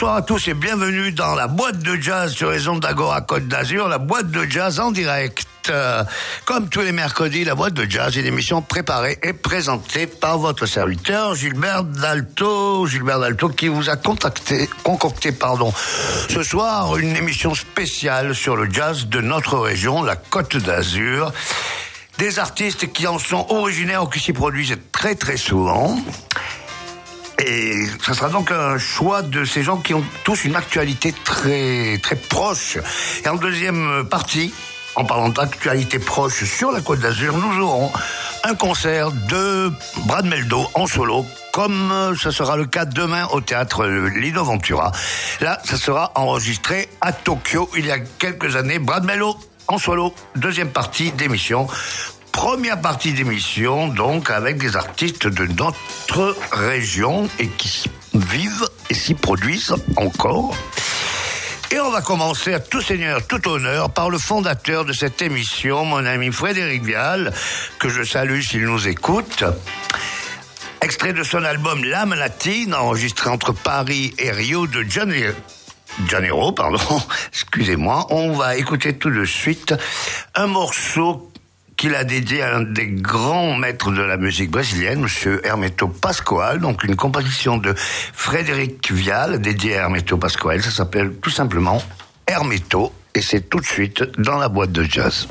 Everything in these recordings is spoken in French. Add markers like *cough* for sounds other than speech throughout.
Bonsoir à tous et bienvenue dans la boîte de jazz sur les ondes d'Agora Côte d'Azur, la boîte de jazz en direct. Euh, comme tous les mercredis, la boîte de jazz est une émission préparée et présentée par votre serviteur Gilbert Dalto. Gilbert Dalto qui vous a contacté, concocté pardon, ce soir une émission spéciale sur le jazz de notre région, la Côte d'Azur. Des artistes qui en sont originaires ou qui s'y produisent très très souvent. Et ça sera donc un choix de ces gens qui ont tous une actualité très très proche. Et en deuxième partie, en parlant d'actualité proche sur la Côte d'Azur, nous aurons un concert de Brad Meldo en solo, comme ce sera le cas demain au théâtre Lino Ventura. Là, ça sera enregistré à Tokyo il y a quelques années. Brad Meldo en solo, deuxième partie d'émission première partie d'émission, donc, avec des artistes de notre région et qui vivent et s'y produisent encore. Et on va commencer à tout seigneur, tout honneur par le fondateur de cette émission, mon ami Frédéric Vial, que je salue s'il nous écoute. Extrait de son album L'âme latine, enregistré entre Paris et Rio de Janeiro. Janeiro, pardon, *laughs* excusez-moi. On va écouter tout de suite un morceau qu'il a dédié à un des grands maîtres de la musique brésilienne, Monsieur Hermeto Pascoal, donc une composition de Frédéric Vial dédiée à Hermeto Pascoal. Ça s'appelle tout simplement Hermeto et c'est tout de suite dans la boîte de jazz.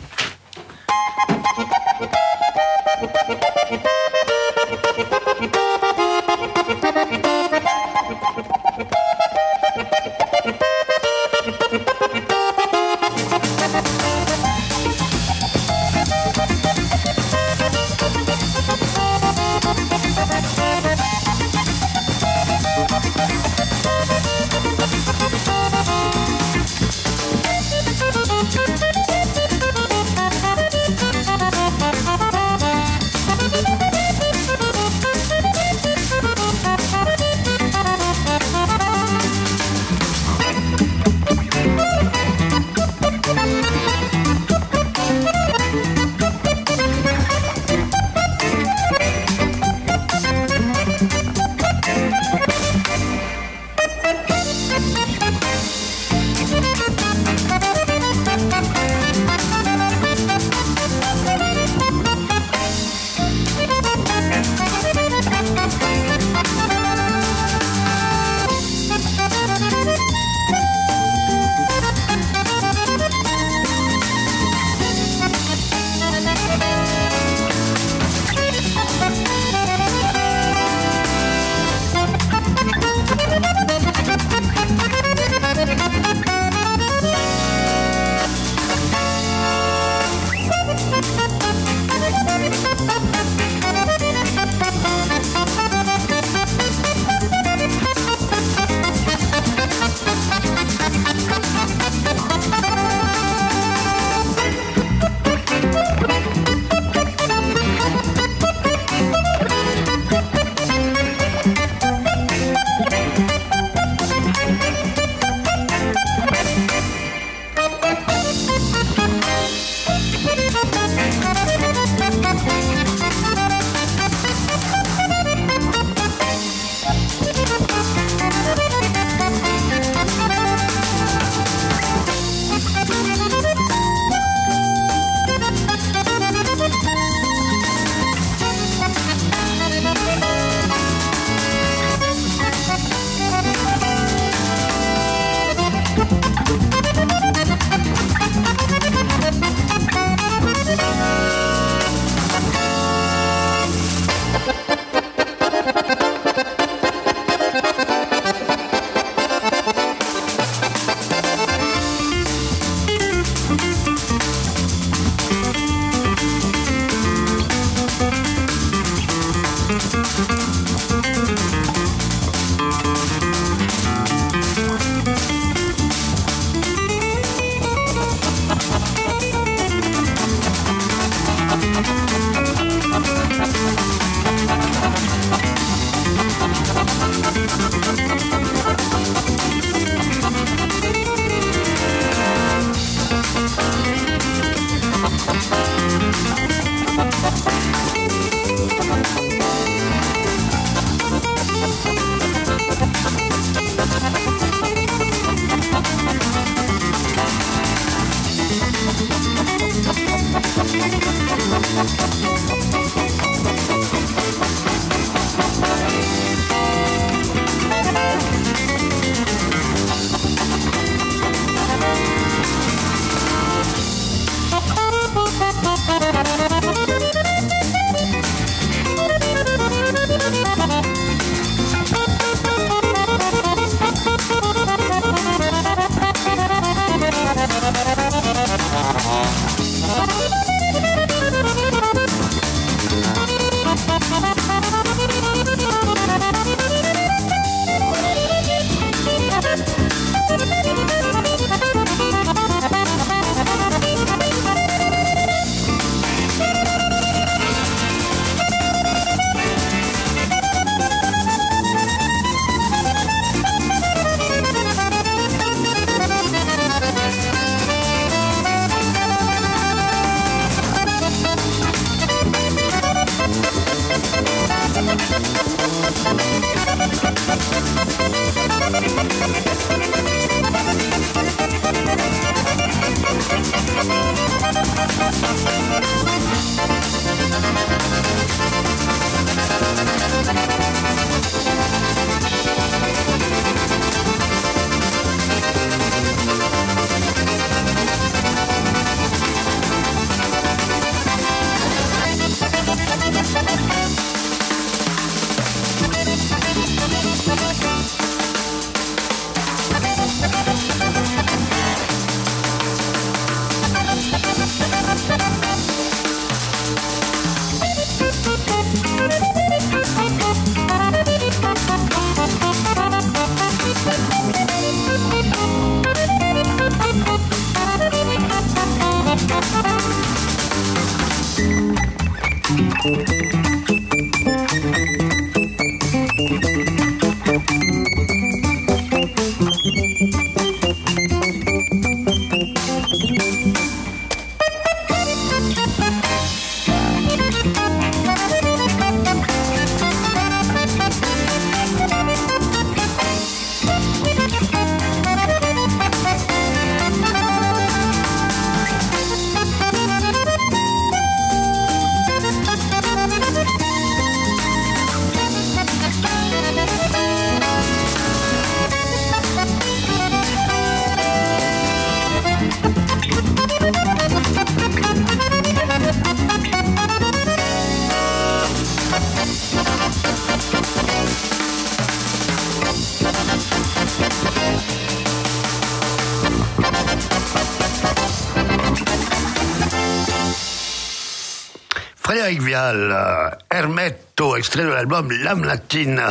Frédéric Vial, euh, Hermetto, extrait de l'album L'âme latine.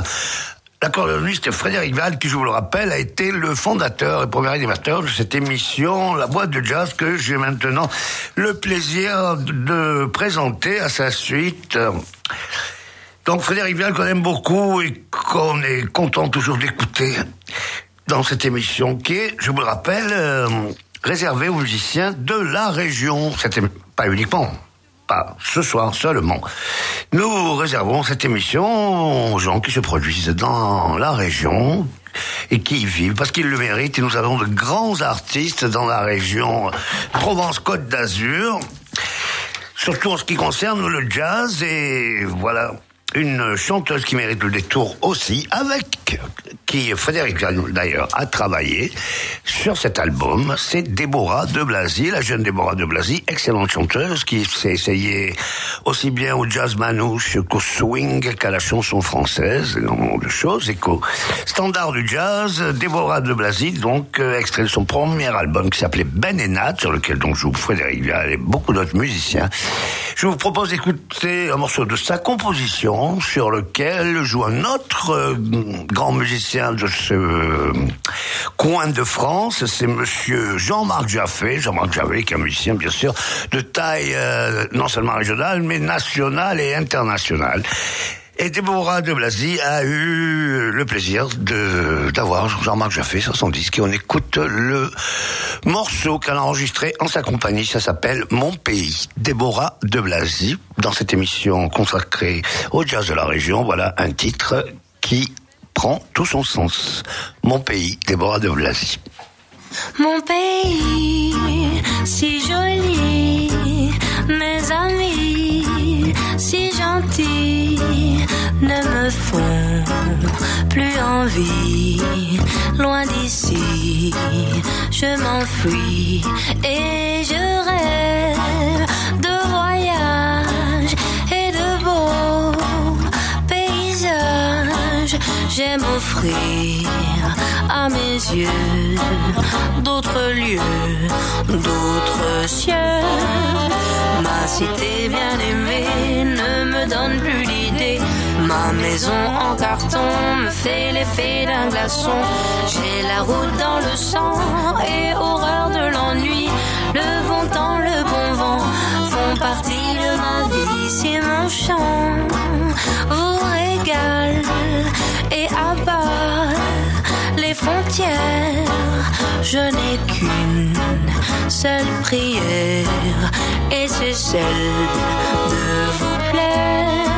L'accordéoniste Frédéric Vial, qui je vous le rappelle, a été le fondateur et premier animateur de cette émission, La boîte de jazz, que j'ai maintenant le plaisir de présenter à sa suite. Donc Frédéric Vial qu'on aime beaucoup et qu'on est content toujours d'écouter dans cette émission qui est, je vous le rappelle, euh, réservée aux musiciens de la région. C'était pas uniquement pas ce soir seulement. Nous réservons cette émission aux gens qui se produisent dans la région et qui y vivent parce qu'ils le méritent. Et nous avons de grands artistes dans la région Provence-Côte d'Azur, surtout en ce qui concerne le jazz. Et voilà, une chanteuse qui mérite le détour aussi, avec qui Frédéric d'ailleurs a travaillé sur cet album, c'est Déborah de Blazy, la jeune Déborah de Blazy, excellente chanteuse qui s'est essayée aussi bien au jazz manouche qu'au swing qu'à la chanson française, énormément de choses, et qu'au standard du jazz, Déborah de Blazy, donc euh, extrait de son premier album qui s'appelait Ben et Nat, sur lequel donc joue Frédéric Vial et beaucoup d'autres musiciens. Je vous propose d'écouter un morceau de sa composition sur lequel joue un autre euh, grand musicien de ce euh, coin de France, c'est monsieur Jean-Marc Jaffé, Jean-Marc Jaffé qui est un musicien bien sûr de taille euh, non seulement régionale mais nationale et internationale. Et Déborah de Blasi a eu le plaisir de d'avoir Jean-Marc Jaffé sur son disque et on écoute le morceau qu'elle a enregistré en sa compagnie. Ça s'appelle Mon pays. Déborah de Blasi dans cette émission consacrée au jazz de la région. Voilà un titre qui prend tout son sens. Mon pays, Déborah de Blasi. Mon pays, si joli, mes amis, ne me font plus envie. Loin d'ici, je m'enfuis et je rêve de voyage et de beaux paysages. J'aime offrir à mes yeux d'autres lieux, d'autres cieux. Ma cité bien aimée ne me donne plus. Ma maison en carton me fait l'effet d'un glaçon. J'ai la route dans le sang et horreur de l'ennui. Le bon temps, le bon vent font partie de ma vie. Si mon chant vous régale et abat les frontières, je n'ai qu'une seule prière et c'est celle de vous plaire.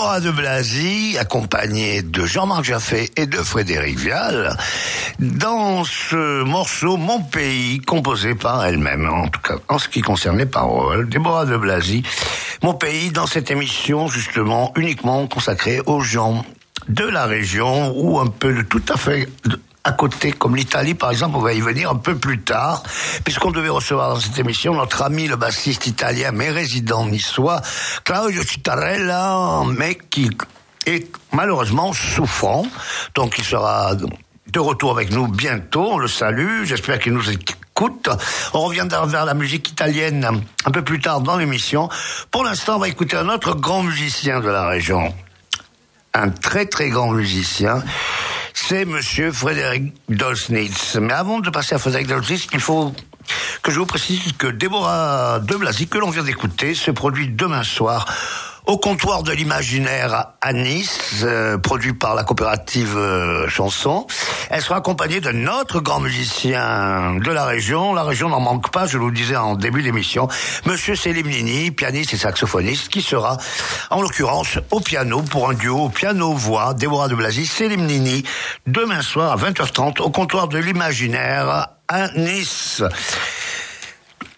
Déborah de Blasi, accompagnée de Jean-Marc Jaffé et de Frédéric Vial, dans ce morceau Mon pays, composé par elle-même, en tout cas en ce qui concerne les paroles. Déborah de Blasi, Mon pays, dans cette émission justement uniquement consacrée aux gens de la région ou un peu de tout à fait à côté, comme l'Italie par exemple, on va y venir un peu plus tard, puisqu'on devait recevoir dans cette émission notre ami le bassiste italien mais résident niçois, Claudio Citarella, mais qui est malheureusement souffrant, donc il sera de retour avec nous bientôt, on le salue, j'espère qu'il nous écoute. On revient vers la musique italienne un peu plus tard dans l'émission. Pour l'instant, on va écouter un autre grand musicien de la région. Un très très grand musicien, c'est Monsieur Frédéric Dolsnitz. Mais avant de passer à Frédéric Dolsnitz, il faut que je vous précise que Déborah de Blasi, que l'on vient d'écouter, se produit demain soir au comptoir de l'imaginaire à Nice, euh, produit par la coopérative euh, Chanson. Elle sera accompagnée d'un autre grand musicien de la région. La région n'en manque pas, je vous le disais en début d'émission. Monsieur Selim Nini, pianiste et saxophoniste, qui sera, en l'occurrence, au piano pour un duo piano-voix, Déborah de Blasi, Selim Nini, demain soir à 20h30 au comptoir de l'imaginaire à Nice.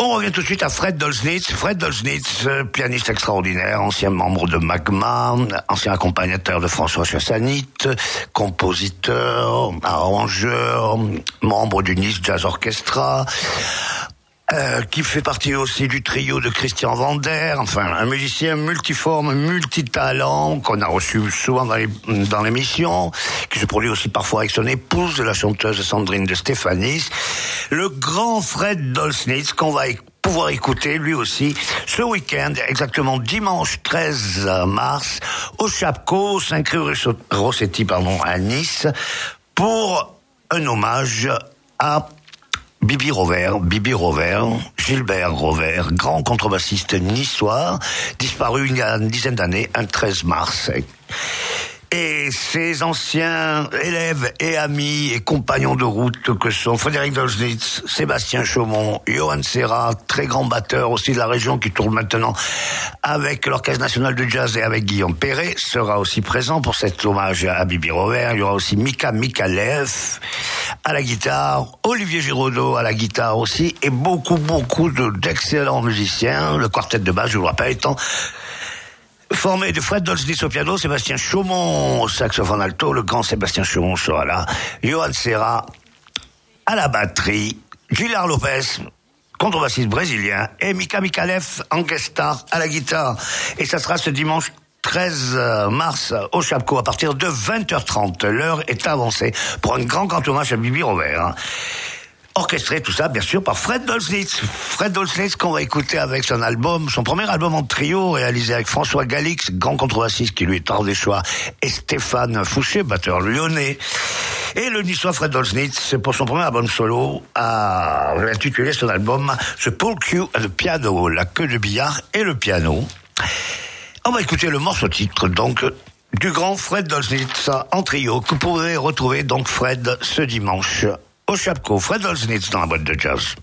On revient tout de suite à Fred Dolznitz. Fred Dolznitz, euh, pianiste extraordinaire, ancien membre de Magma, ancien accompagnateur de François Chassanit, compositeur, arrangeur, membre du Nice Jazz Orchestra, euh, qui fait partie aussi du trio de Christian Vander, enfin un musicien multiforme, multitalent, qu'on a reçu souvent dans les- dans l'émission, qui se produit aussi parfois avec son épouse, la chanteuse Sandrine de Stéphanis, le grand Fred Dolsnitz, qu'on va pouvoir écouter lui aussi ce week-end, exactement dimanche 13 mars, au Chapco, 5 rue Rossetti, pardon, à Nice, pour un hommage à Bibi Rover, Bibi Rover, Gilbert Rover, grand contrebassiste niçois, disparu il y a une dizaine d'années, un 13 mars. Et ses anciens élèves et amis et compagnons de route que sont Frédéric Dolznitz, Sébastien Chaumont, Johan Serra, très grand batteur aussi de la région qui tourne maintenant avec l'Orchestre National de Jazz et avec Guillaume Perret, sera aussi présent pour cet hommage à Bibi Rover. Il y aura aussi Mika Mikalev à la guitare, Olivier Giraudot à la guitare aussi, et beaucoup, beaucoup de- d'excellents musiciens. Le quartet de base, je vous le rappelle, étant formé de Fred Dolznitz au piano, Sébastien Chaumont au saxophone alto, le grand Sébastien Chaumont sera là, Johan Serra à la batterie, Gilard Lopez, contrebassiste brésilien, et Mika Mikalev en guest à la guitare. Et ça sera ce dimanche 13 mars au Chapco à partir de 20h30. L'heure est avancée pour un grand cantonage à Bibi Robert. Orchestré tout ça, bien sûr, par Fred Dolznitz. Fred Dolznitz qu'on va écouter avec son album, son premier album en trio, réalisé avec François Galix, grand contrebassiste qui lui est hors des choix, et Stéphane Fouché, batteur lyonnais. Et le niçois Fred Dolznitz, pour son premier album solo, a intitulé son album The Pool Cue and the Piano, la queue de billard et le piano. On va écouter le morceau titre, donc, du grand Fred Dolznitz en trio, que vous pourrez retrouver donc Fred ce dimanche au Chapco. Fred Olsnitz dans la boîte de jazz.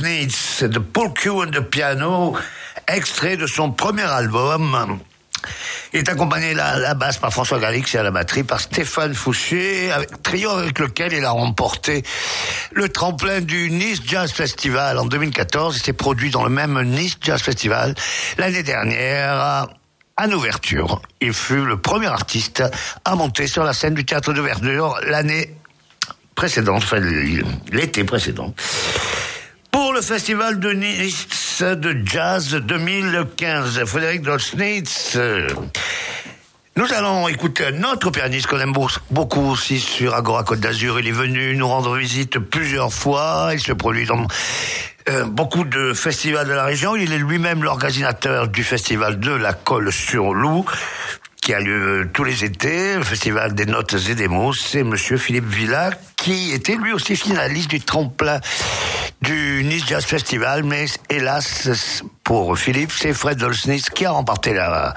Dolznitz de Paul Q and the Piano, extrait de son premier album. Il est accompagné à la basse par François Galix et à la batterie par Stéphane Fouché, trio avec lequel il a remporté le tremplin du Nice Jazz Festival en 2014. Il s'est produit dans le même Nice Jazz Festival l'année dernière en ouverture. Il fut le premier artiste à monter sur la scène du théâtre d'ouverture l'année précédente, enfin l'été précédent. Pour le festival de Nice de Jazz 2015, Frédéric Dolsnitz, nous allons écouter un autre pianiste qu'on aime beaucoup aussi sur Agora Côte d'Azur. Il est venu nous rendre visite plusieurs fois. Il se produit dans euh, beaucoup de festivals de la région. Il est lui-même l'organisateur du festival de la Colle sur Loup qui a lieu tous les étés, le festival des notes et des mots. C'est monsieur Philippe Villa qui était lui aussi finaliste du tremplin du Nice Jazz Festival, mais hélas pour Philippe, c'est Fred Dolsnitz qui a remporté la,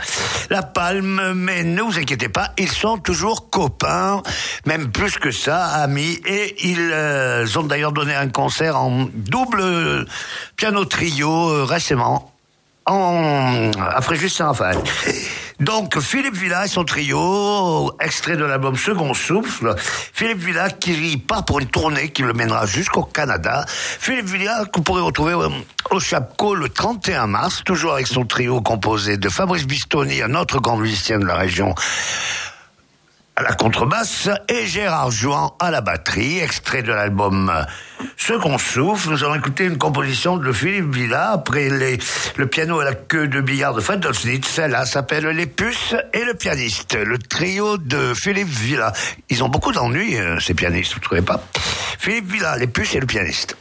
la palme, mais ne vous inquiétez pas, ils sont toujours copains, même plus que ça, amis, et ils euh, ont d'ailleurs donné un concert en double piano trio euh, récemment en, à Fréjus-Saint-Raphaël. Donc Philippe Villa et son trio, extrait de l'album Second Souffle. Philippe Villa qui part pour une tournée qui le mènera jusqu'au Canada. Philippe Villa que vous pourrez retrouver au Chapco le 31 mars, toujours avec son trio composé de Fabrice Bistoni, un autre grand musicien de la région, à la contrebasse et Gérard Jouan à la batterie, extrait de l'album Ce qu'on souffle. Nous allons écouter une composition de Philippe Villa après le piano à la queue de billard de Fred Dolznitz. Celle-là s'appelle Les Puces et le pianiste, le trio de Philippe Villa. Ils ont beaucoup d'ennuis, euh, ces pianistes, vous ne trouvez pas? Philippe Villa, Les Puces et le pianiste.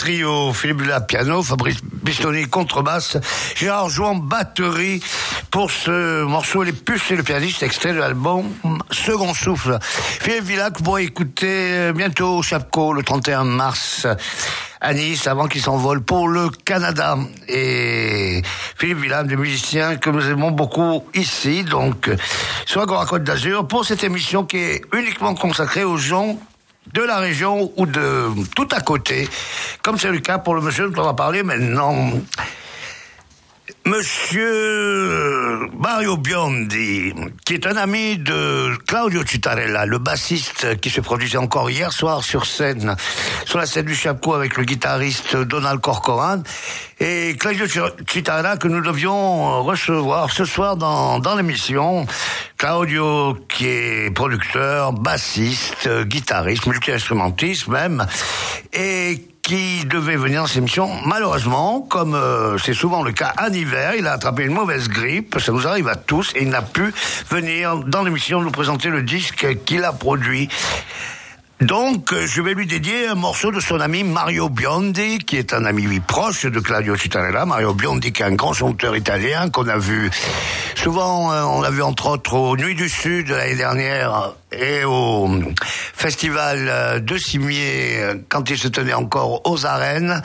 Trio, Philippe Villa piano, Fabrice Bistoni contrebasse, Gérard Jouan batterie pour ce morceau Les Puces et le pianiste extrait de l'album Second Souffle. Philippe Villa que vous pourrez écouter bientôt au Chapco le 31 mars à Nice avant qu'il s'envole pour le Canada. Et Philippe Villam, des musiciens que nous aimons beaucoup ici, donc sur Agora Côte d'Azur, pour cette émission qui est uniquement consacrée aux gens de la région ou de tout à côté, comme c'est le cas pour le monsieur dont on va parler maintenant. Monsieur Mario Biondi, qui est un ami de Claudio Citarella, le bassiste qui se produisait encore hier soir sur scène, sur la scène du Chapeau avec le guitariste Donald Corcoran, et Claudio Citarella que nous devions recevoir ce soir dans, dans l'émission. Claudio qui est producteur, bassiste, guitariste, multi-instrumentiste même, et qui devait venir dans cette émission. Malheureusement, comme euh, c'est souvent le cas en hiver, il a attrapé une mauvaise grippe, ça nous arrive à tous, et il n'a pu venir dans l'émission nous présenter le disque qu'il a produit. Donc, euh, je vais lui dédier un morceau de son ami Mario Biondi, qui est un ami proche de Claudio Citarella. Mario Biondi, qui est un grand chanteur italien qu'on a vu souvent, euh, on l'a vu entre autres aux Nuits du Sud l'année dernière et au festival de Cimier quand il se tenait encore aux arènes.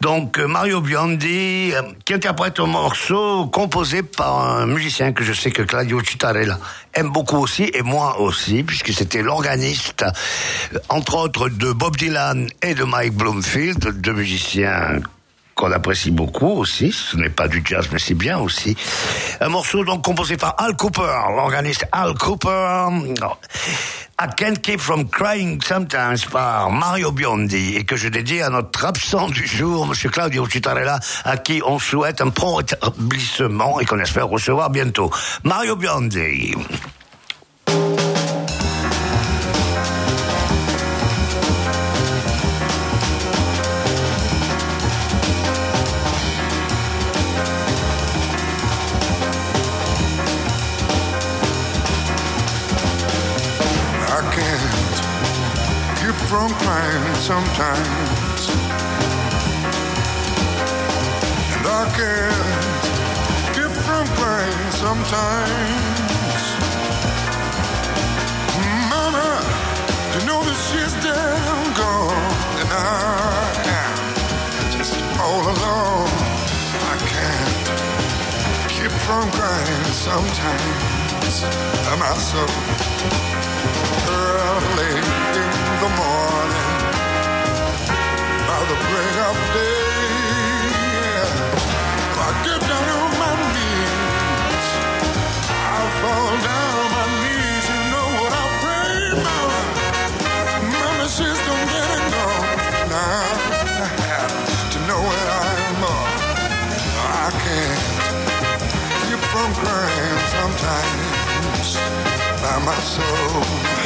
Donc Mario Biondi, qui interprète un morceau composé par un musicien que je sais que Claudio Citarella aime beaucoup aussi, et moi aussi, puisque c'était l'organiste, entre autres, de Bob Dylan et de Mike Bloomfield, deux musiciens qu'on apprécie beaucoup aussi. Ce n'est pas du jazz, mais c'est bien aussi. Un morceau donc composé par Al Cooper, l'organiste Al Cooper. I Can't Keep From Crying Sometimes par Mario Biondi et que je dédie à notre absent du jour, Monsieur Claudio Citarella, à qui on souhaite un prompt rétablissement et qu'on espère recevoir bientôt. Mario Biondi. From crying sometimes. And I can't keep from crying sometimes. Mama, you know that she's dead and gone, and I am just all alone. I can't keep from crying sometimes. Am I so the morning by the break of day. If I get down on my knees. I'll fall down on my knees. You know what I pray, Mama. Mama, she's gonna get it gone. Now I have to know where I'm on. Oh, I can't keep from crying sometimes by my soul.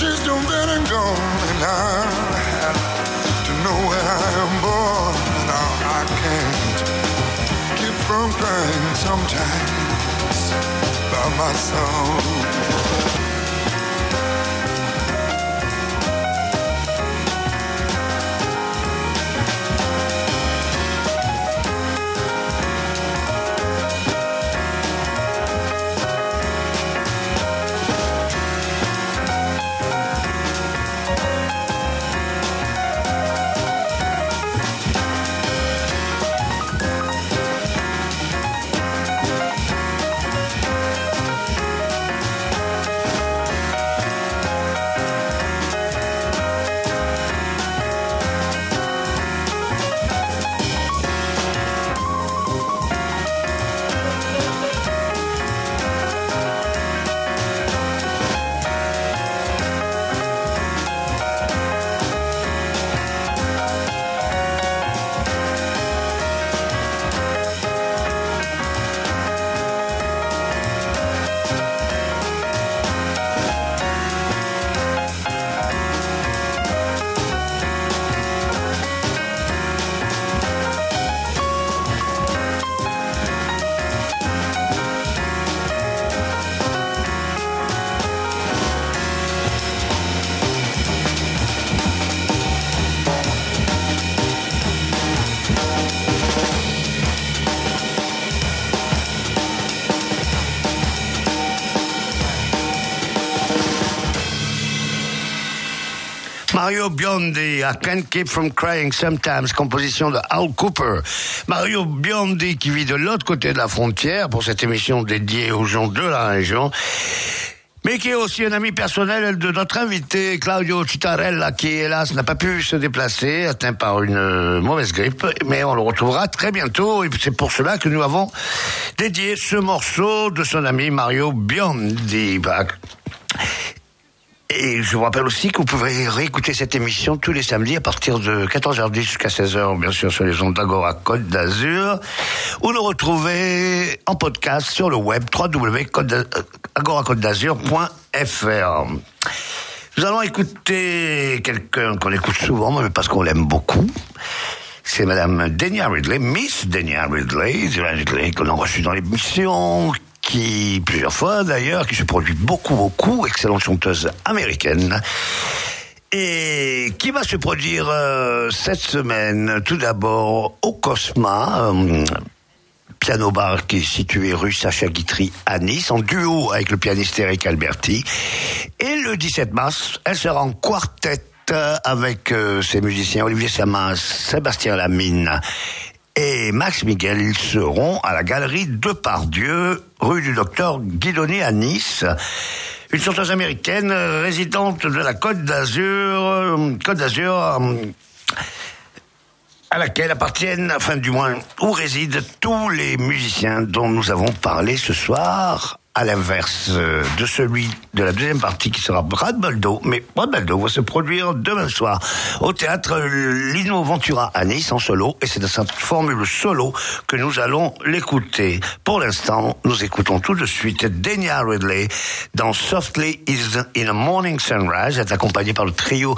She's done been and gone, and I had to know where I am born. Now I can't keep from crying sometimes by my Mario Biondi, I Can't Keep From Crying Sometimes, composition de Al Cooper. Mario Biondi qui vit de l'autre côté de la frontière pour cette émission dédiée aux gens de la région. Mais qui est aussi un ami personnel de notre invité Claudio Citarella, qui hélas n'a pas pu se déplacer, atteint par une euh, mauvaise grippe, mais on le retrouvera très bientôt, et c'est pour cela que nous avons dédié ce morceau de son ami Mario Biondi. Et je vous rappelle aussi que vous pouvez réécouter cette émission tous les samedis à partir de 14h10 jusqu'à 16h, bien sûr, sur les ondes d'Agora Côte d'Azur, ou nous retrouver en podcast sur le web www.agoracote-d'azur.fr. Nous allons écouter quelqu'un qu'on écoute souvent, mais parce qu'on l'aime beaucoup. C'est Madame Denia Ridley, Miss Denia Ridley, Ridley qu'on a reçue dans l'émission, qui, plusieurs fois d'ailleurs, qui se produit beaucoup, beaucoup, excellente chanteuse américaine. Et qui va se produire euh, cette semaine, tout d'abord au Cosma, euh, piano bar qui est situé rue Sacha Guitry à Nice, en duo avec le pianiste Eric Alberti. Et le 17 mars, elle sera en quartet avec euh, ses musiciens Olivier Samas, Sébastien Lamine et Max Miguel. Seront à la galerie Depardieu, rue du docteur Guidoni à Nice. Une chanteuse américaine résidente de la Côte d'Azur, euh, Côte d'Azur, euh, à laquelle appartiennent, enfin du moins où résident tous les musiciens dont nous avons parlé ce soir à l'inverse euh, de celui de la deuxième partie qui sera Brad Baldo. Mais Brad Baldo va se produire demain soir au théâtre Lino Ventura à Nice en solo. Et c'est de cette formule solo que nous allons l'écouter. Pour l'instant, nous écoutons tout de suite Denia Ridley dans Softly is in a Morning Sunrise. Est accompagnée par le trio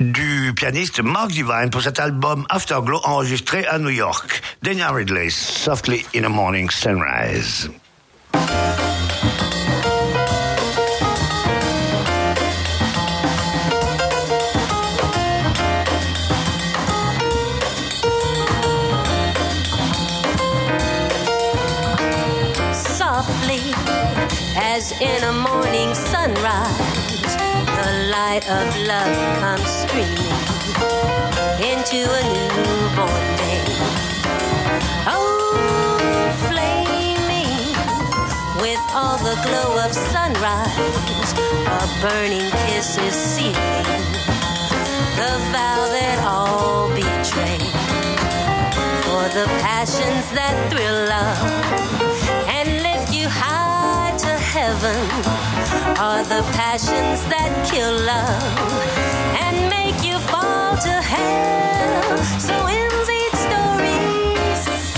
du pianiste Mark Divine pour cet album Afterglow enregistré à New York. Denia Ridley, Softly in a Morning Sunrise. As in a morning sunrise. The light of love comes streaming into a newborn day. Oh, flaming with all the glow of sunrise, a burning kiss is sealing the vow that all betray for the passions that thrill love heaven are the passions that kill love and make you fall to hell. So ends each story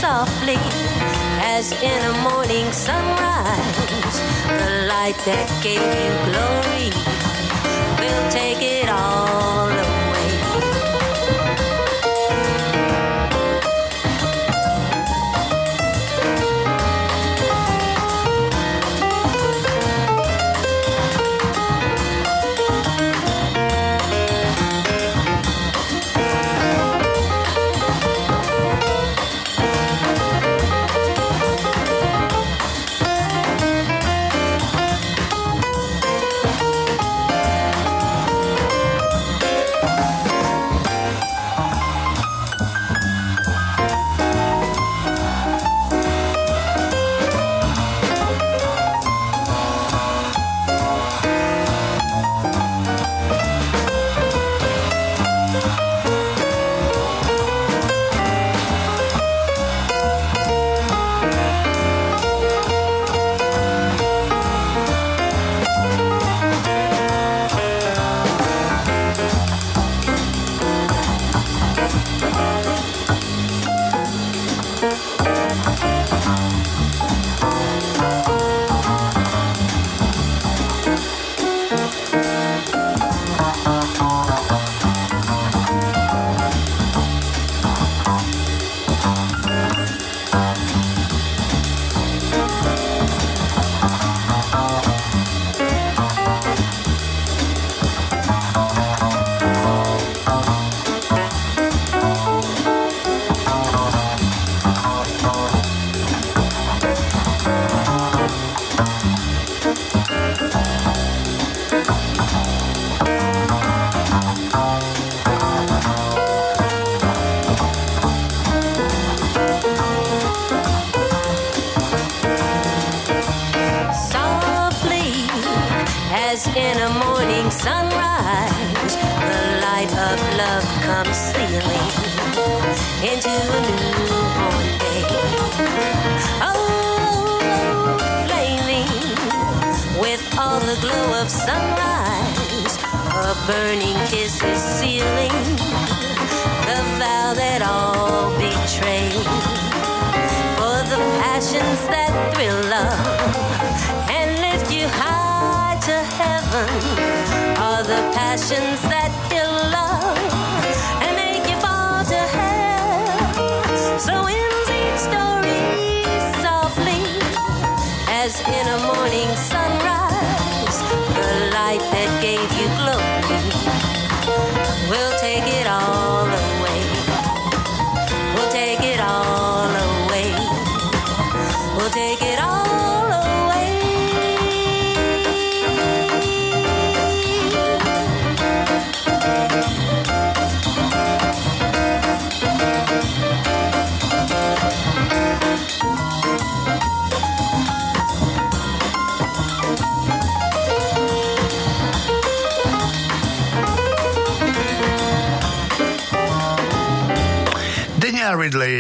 softly, as in a morning sunrise. The light that gave you glory will take it all away.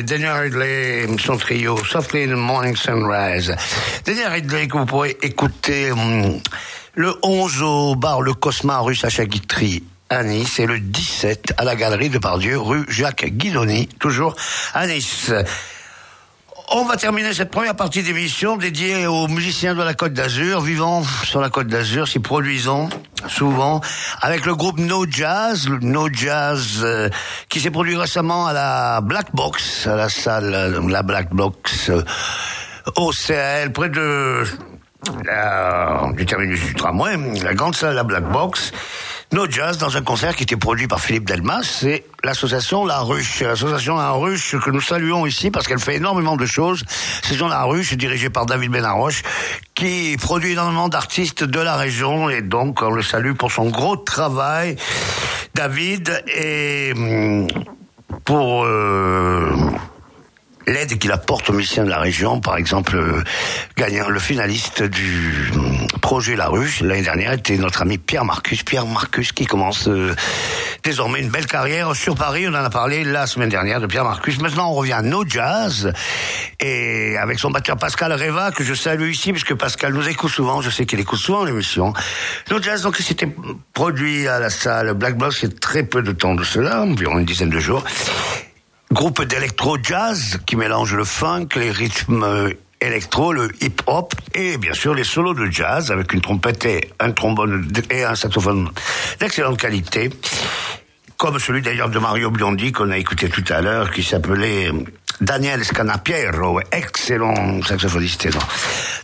Daniel Ridley, son trio, Softly in the Morning Sunrise. Daniel Ridley que vous pourrez écouter hum, le 11 au bar Le Cosma rue Sacha Guitry à Nice et le 17 à la galerie de Pardieu rue Jacques Guidoni, toujours à Nice. On va terminer cette première partie d'émission dédiée aux musiciens de la Côte d'Azur, vivant sur la Côte d'Azur, s'y produisant souvent avec le groupe No Jazz, No Jazz euh, qui s'est produit récemment à la Black Box, à la salle euh, la Black Box euh, au CL, près de la, du terminus du tramway, la grande salle la Black Box. No Jazz dans un concert qui était produit par Philippe Delmas, c'est l'association La Ruche. L'association La Ruche que nous saluons ici parce qu'elle fait énormément de choses. L'association La Ruche, dirigée par David Benaroche, qui produit énormément d'artistes de la région et donc on le salue pour son gros travail. David et hum, pour euh, l'aide qu'il apporte aux musiciens de la région, par exemple, euh, gagnant le finaliste du hum, projet La Ruche. L'année dernière était notre ami Pierre Marcus. Pierre Marcus qui commence euh, désormais une belle carrière sur Paris. On en a parlé la semaine dernière de Pierre Marcus. Maintenant, on revient à No Jazz et avec son batteur Pascal Reva que je salue ici puisque Pascal nous écoute souvent. Je sais qu'il écoute souvent l'émission. No Jazz, donc, c'était produit à la salle Black y a très peu de temps de cela, environ une dizaine de jours. Groupe d'électro-jazz qui mélange le funk, les rythmes électro, le hip-hop et bien sûr les solos de jazz avec une trompette et un trombone et un saxophone d'excellente qualité. Comme celui d'ailleurs de Mario Biondi qu'on a écouté tout à l'heure qui s'appelait Daniel Scanapiero, excellent saxophoniste.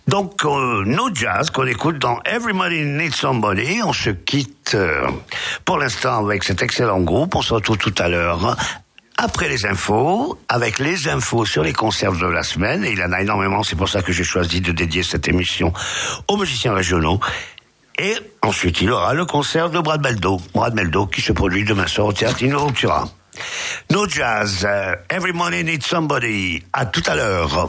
Donc, euh, No Jazz qu'on écoute dans Everybody Needs Somebody. On se quitte euh, pour l'instant avec cet excellent groupe. On se retrouve tout à l'heure après les infos, avec les infos sur les concerts de la semaine. Et il en a énormément, c'est pour ça que j'ai choisi de dédier cette émission aux musiciens régionaux. Et ensuite, il aura le concert de Brad Meldo, Brad Meldo qui se produit demain soir au théâtre Innoventura. No Jazz, euh, Every Money Needs Somebody. À tout à l'heure.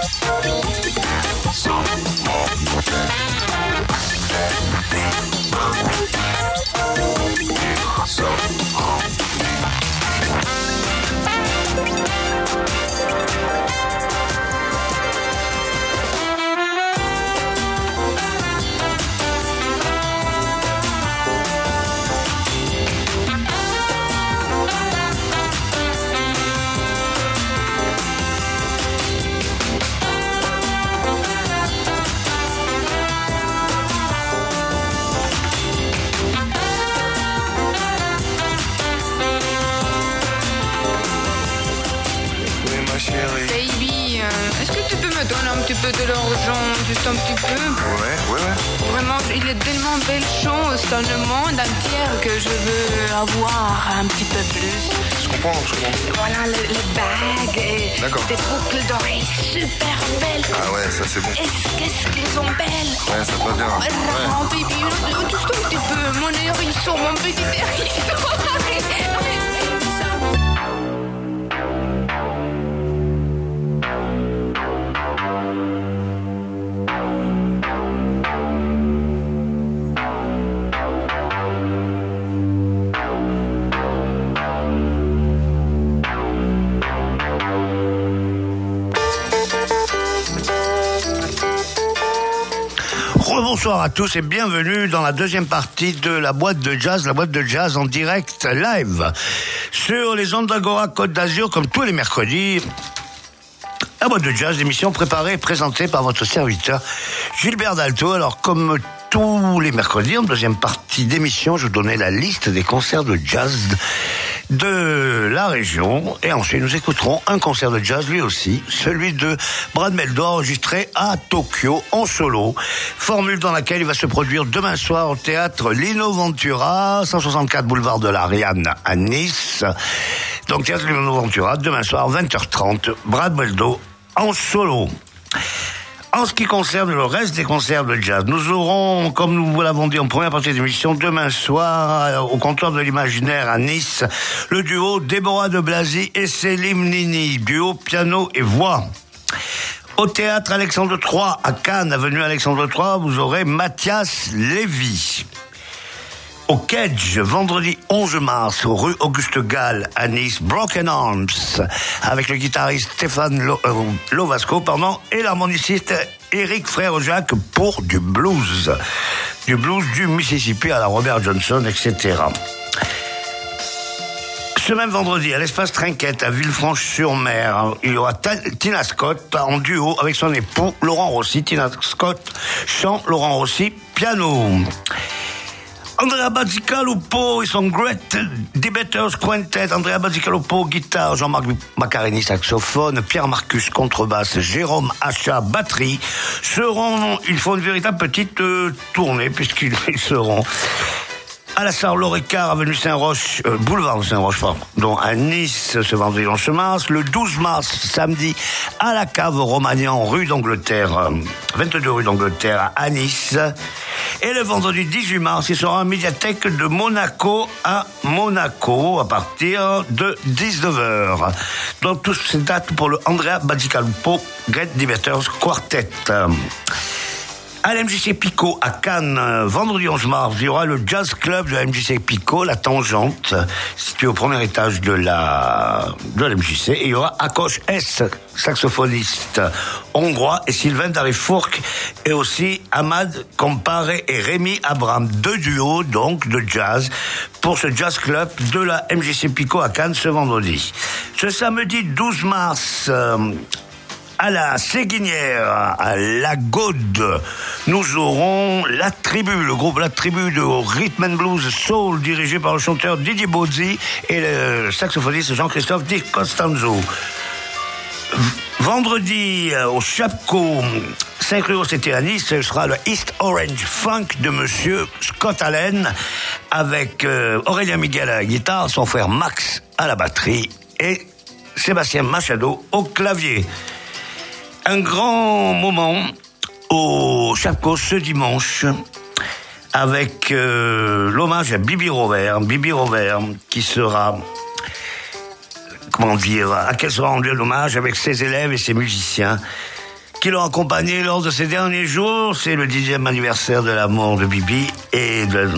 de l'argent, juste un petit peu Ouais, ouais, ouais. Vraiment, il y a tellement belles choses dans le monde entier que je veux avoir un petit peu plus. Je comprends, je comprends. Voilà, les, les bagues et D'accord. des boucles d'oreilles super belles. Ah ouais, ça c'est bon. Est-ce qu'est-ce qu'elles sont belles? Ouais, ça va bien. Baby, euh, juste un petit peu. Mon hérisson, mon petit hérisson. *laughs* Rebonsoir à tous et bienvenue dans la deuxième partie de la boîte de jazz, la boîte de jazz en direct live sur les ondes Côte d'Azur comme tous les mercredis. La boîte de jazz, émission préparée et présentée par votre serviteur Gilbert Dalto. Alors comme tous les mercredis, en deuxième partie d'émission, je vous donnais la liste des concerts de jazz de la région. Et ensuite, nous écouterons un concert de jazz, lui aussi, celui de Brad Meldo, enregistré à Tokyo, en solo. Formule dans laquelle il va se produire demain soir au théâtre Lino Ventura, 164 boulevard de l'Ariane à Nice. Donc, théâtre Lino Ventura, demain soir, 20h30, Brad Meldo en solo. En ce qui concerne le reste des concerts de jazz, nous aurons, comme nous vous l'avons dit en première partie d'émission, demain soir, euh, au comptoir de l'imaginaire à Nice, le duo Déborah de Blasi et Céline Nini, duo piano et voix. Au théâtre Alexandre III à Cannes, avenue Alexandre III, vous aurez Mathias Lévy. Au Cage, vendredi 11 mars, rue Auguste Gall, à Nice, Broken Arms, avec le guitariste Stéphane euh, Lovasco, pardon, et l'harmoniciste Eric Frère Jacques pour du blues. Du blues du Mississippi à la Robert Johnson, etc. Ce même vendredi, à l'espace Trinquette, à Villefranche-sur-Mer, il y aura Tina Scott en duo avec son époux Laurent Rossi. Tina Scott chant, Laurent Rossi piano. Andrea Bazzicalupo et son Great Debaters Quintet. Andrea Bazzicalupo, guitare. Jean-Marc Macarini, saxophone. Pierre Marcus, contrebasse. Jérôme Achat, batterie. Seront, ils font une véritable petite euh, tournée puisqu'ils *laughs* ils seront à la Loricard, avenue Saint-Roch, euh, boulevard Saint-Roch, pardon, donc à Nice ce vendredi 11 mars, le 12 mars, samedi, à la cave Romagnan, rue d'Angleterre, euh, 22 rue d'Angleterre à Nice. Et le vendredi 18 mars, il sera en médiathèque de Monaco à Monaco à partir de 19h. Donc toutes ces dates pour le Andrea Badicalupo Great Debaters Quartet. À l'MJC Pico à Cannes, euh, vendredi 11 mars, il y aura le Jazz Club de la MJC Pico, la Tangente, situé au premier étage de la de la MJC. Et il y aura Akos S, saxophoniste hongrois, et Sylvain Darifourc, et aussi Ahmad Comparé et Rémi Abraham, deux duos donc de jazz pour ce Jazz Club de la MJC Pico à Cannes ce vendredi. Ce samedi 12 mars, euh, à la Séguinière, à la Gaude, nous aurons la tribu, le groupe La Tribu de Rhythm and Blues Soul, dirigé par le chanteur Didier Bozzi et le saxophoniste Jean-Christophe Di Costanzo. Vendredi, euh, au Chapco, Saint-Cruau, c'était à ce sera le East Orange Funk de Monsieur Scott Allen, avec euh, Aurélien Miguel à la guitare, son frère Max à la batterie et Sébastien Machado au clavier un grand moment au Chapco ce dimanche avec euh, l'hommage à Bibi Robert, Bibi Robert qui sera comment dire, à quel sera rendu l'hommage avec ses élèves et ses musiciens qui l'ont accompagné lors de ces derniers jours. C'est le dixième anniversaire de la mort de Bibi et de,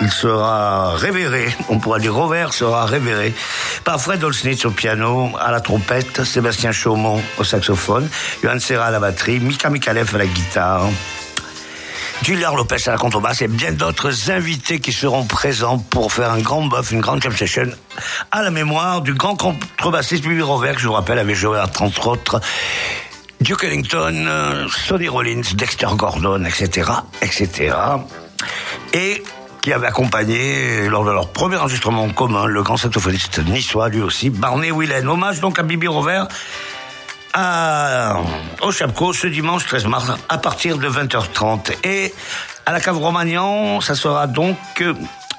il sera révéré, on pourra dire Robert sera révéré par Fred Olsnitz au piano, à la trompette, Sébastien Chaumont au saxophone, Johan Serra à la batterie, Mika Mikalev à la guitare. Julian Lopez à la contrebasse et bien d'autres invités qui seront présents pour faire un grand buff, une grande jam session à la mémoire du grand contrebassiste Bibi Robert, que je vous rappelle avait joué à 30 autres Duke Ellington, euh, Sonny Rollins, Dexter Gordon, etc., etc. Et qui avait accompagné, lors de leur premier enregistrement en commun, le grand saxophoniste niçois, lui aussi, Barney Whelan. Hommage donc à Bibi Robert à, au Chapco ce dimanche 13 mars à partir de 20h30. Et à la cave Romagnan, ça sera donc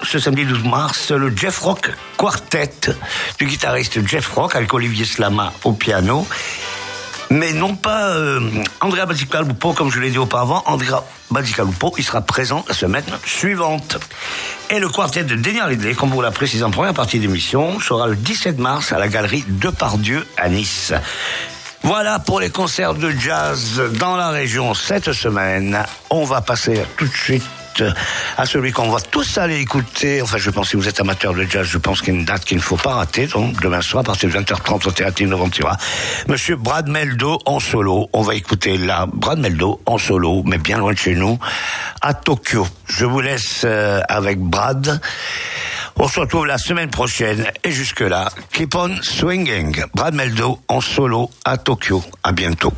ce samedi 12 mars le Jeff Rock Quartet du guitariste Jeff Rock avec Olivier Slama au piano. Mais non pas euh, Andrea Bazzicalupo, comme je l'ai dit auparavant. Andrea Bazzicalupo, il sera présent la semaine suivante. Et le quartet de Daniel Ridley, comme vous l'a précisé en première partie d'émission, sera le 17 mars à la galerie Depardieu à Nice. Voilà pour les concerts de jazz dans la région cette semaine. On va passer tout de suite à celui qu'on va tous aller écouter. Enfin, je pense si vous êtes amateur de jazz, je pense qu'il y a une date qu'il ne faut pas rater. Donc, demain soir, à partir de 20h30 au théâtre Innoventura. Monsieur Brad Meldo en solo. On va écouter là, Brad Meldo en solo, mais bien loin de chez nous, à Tokyo. Je vous laisse euh, avec Brad. On se retrouve la semaine prochaine et jusque là, keep on swinging. Brad Meldo en solo à Tokyo. À bientôt.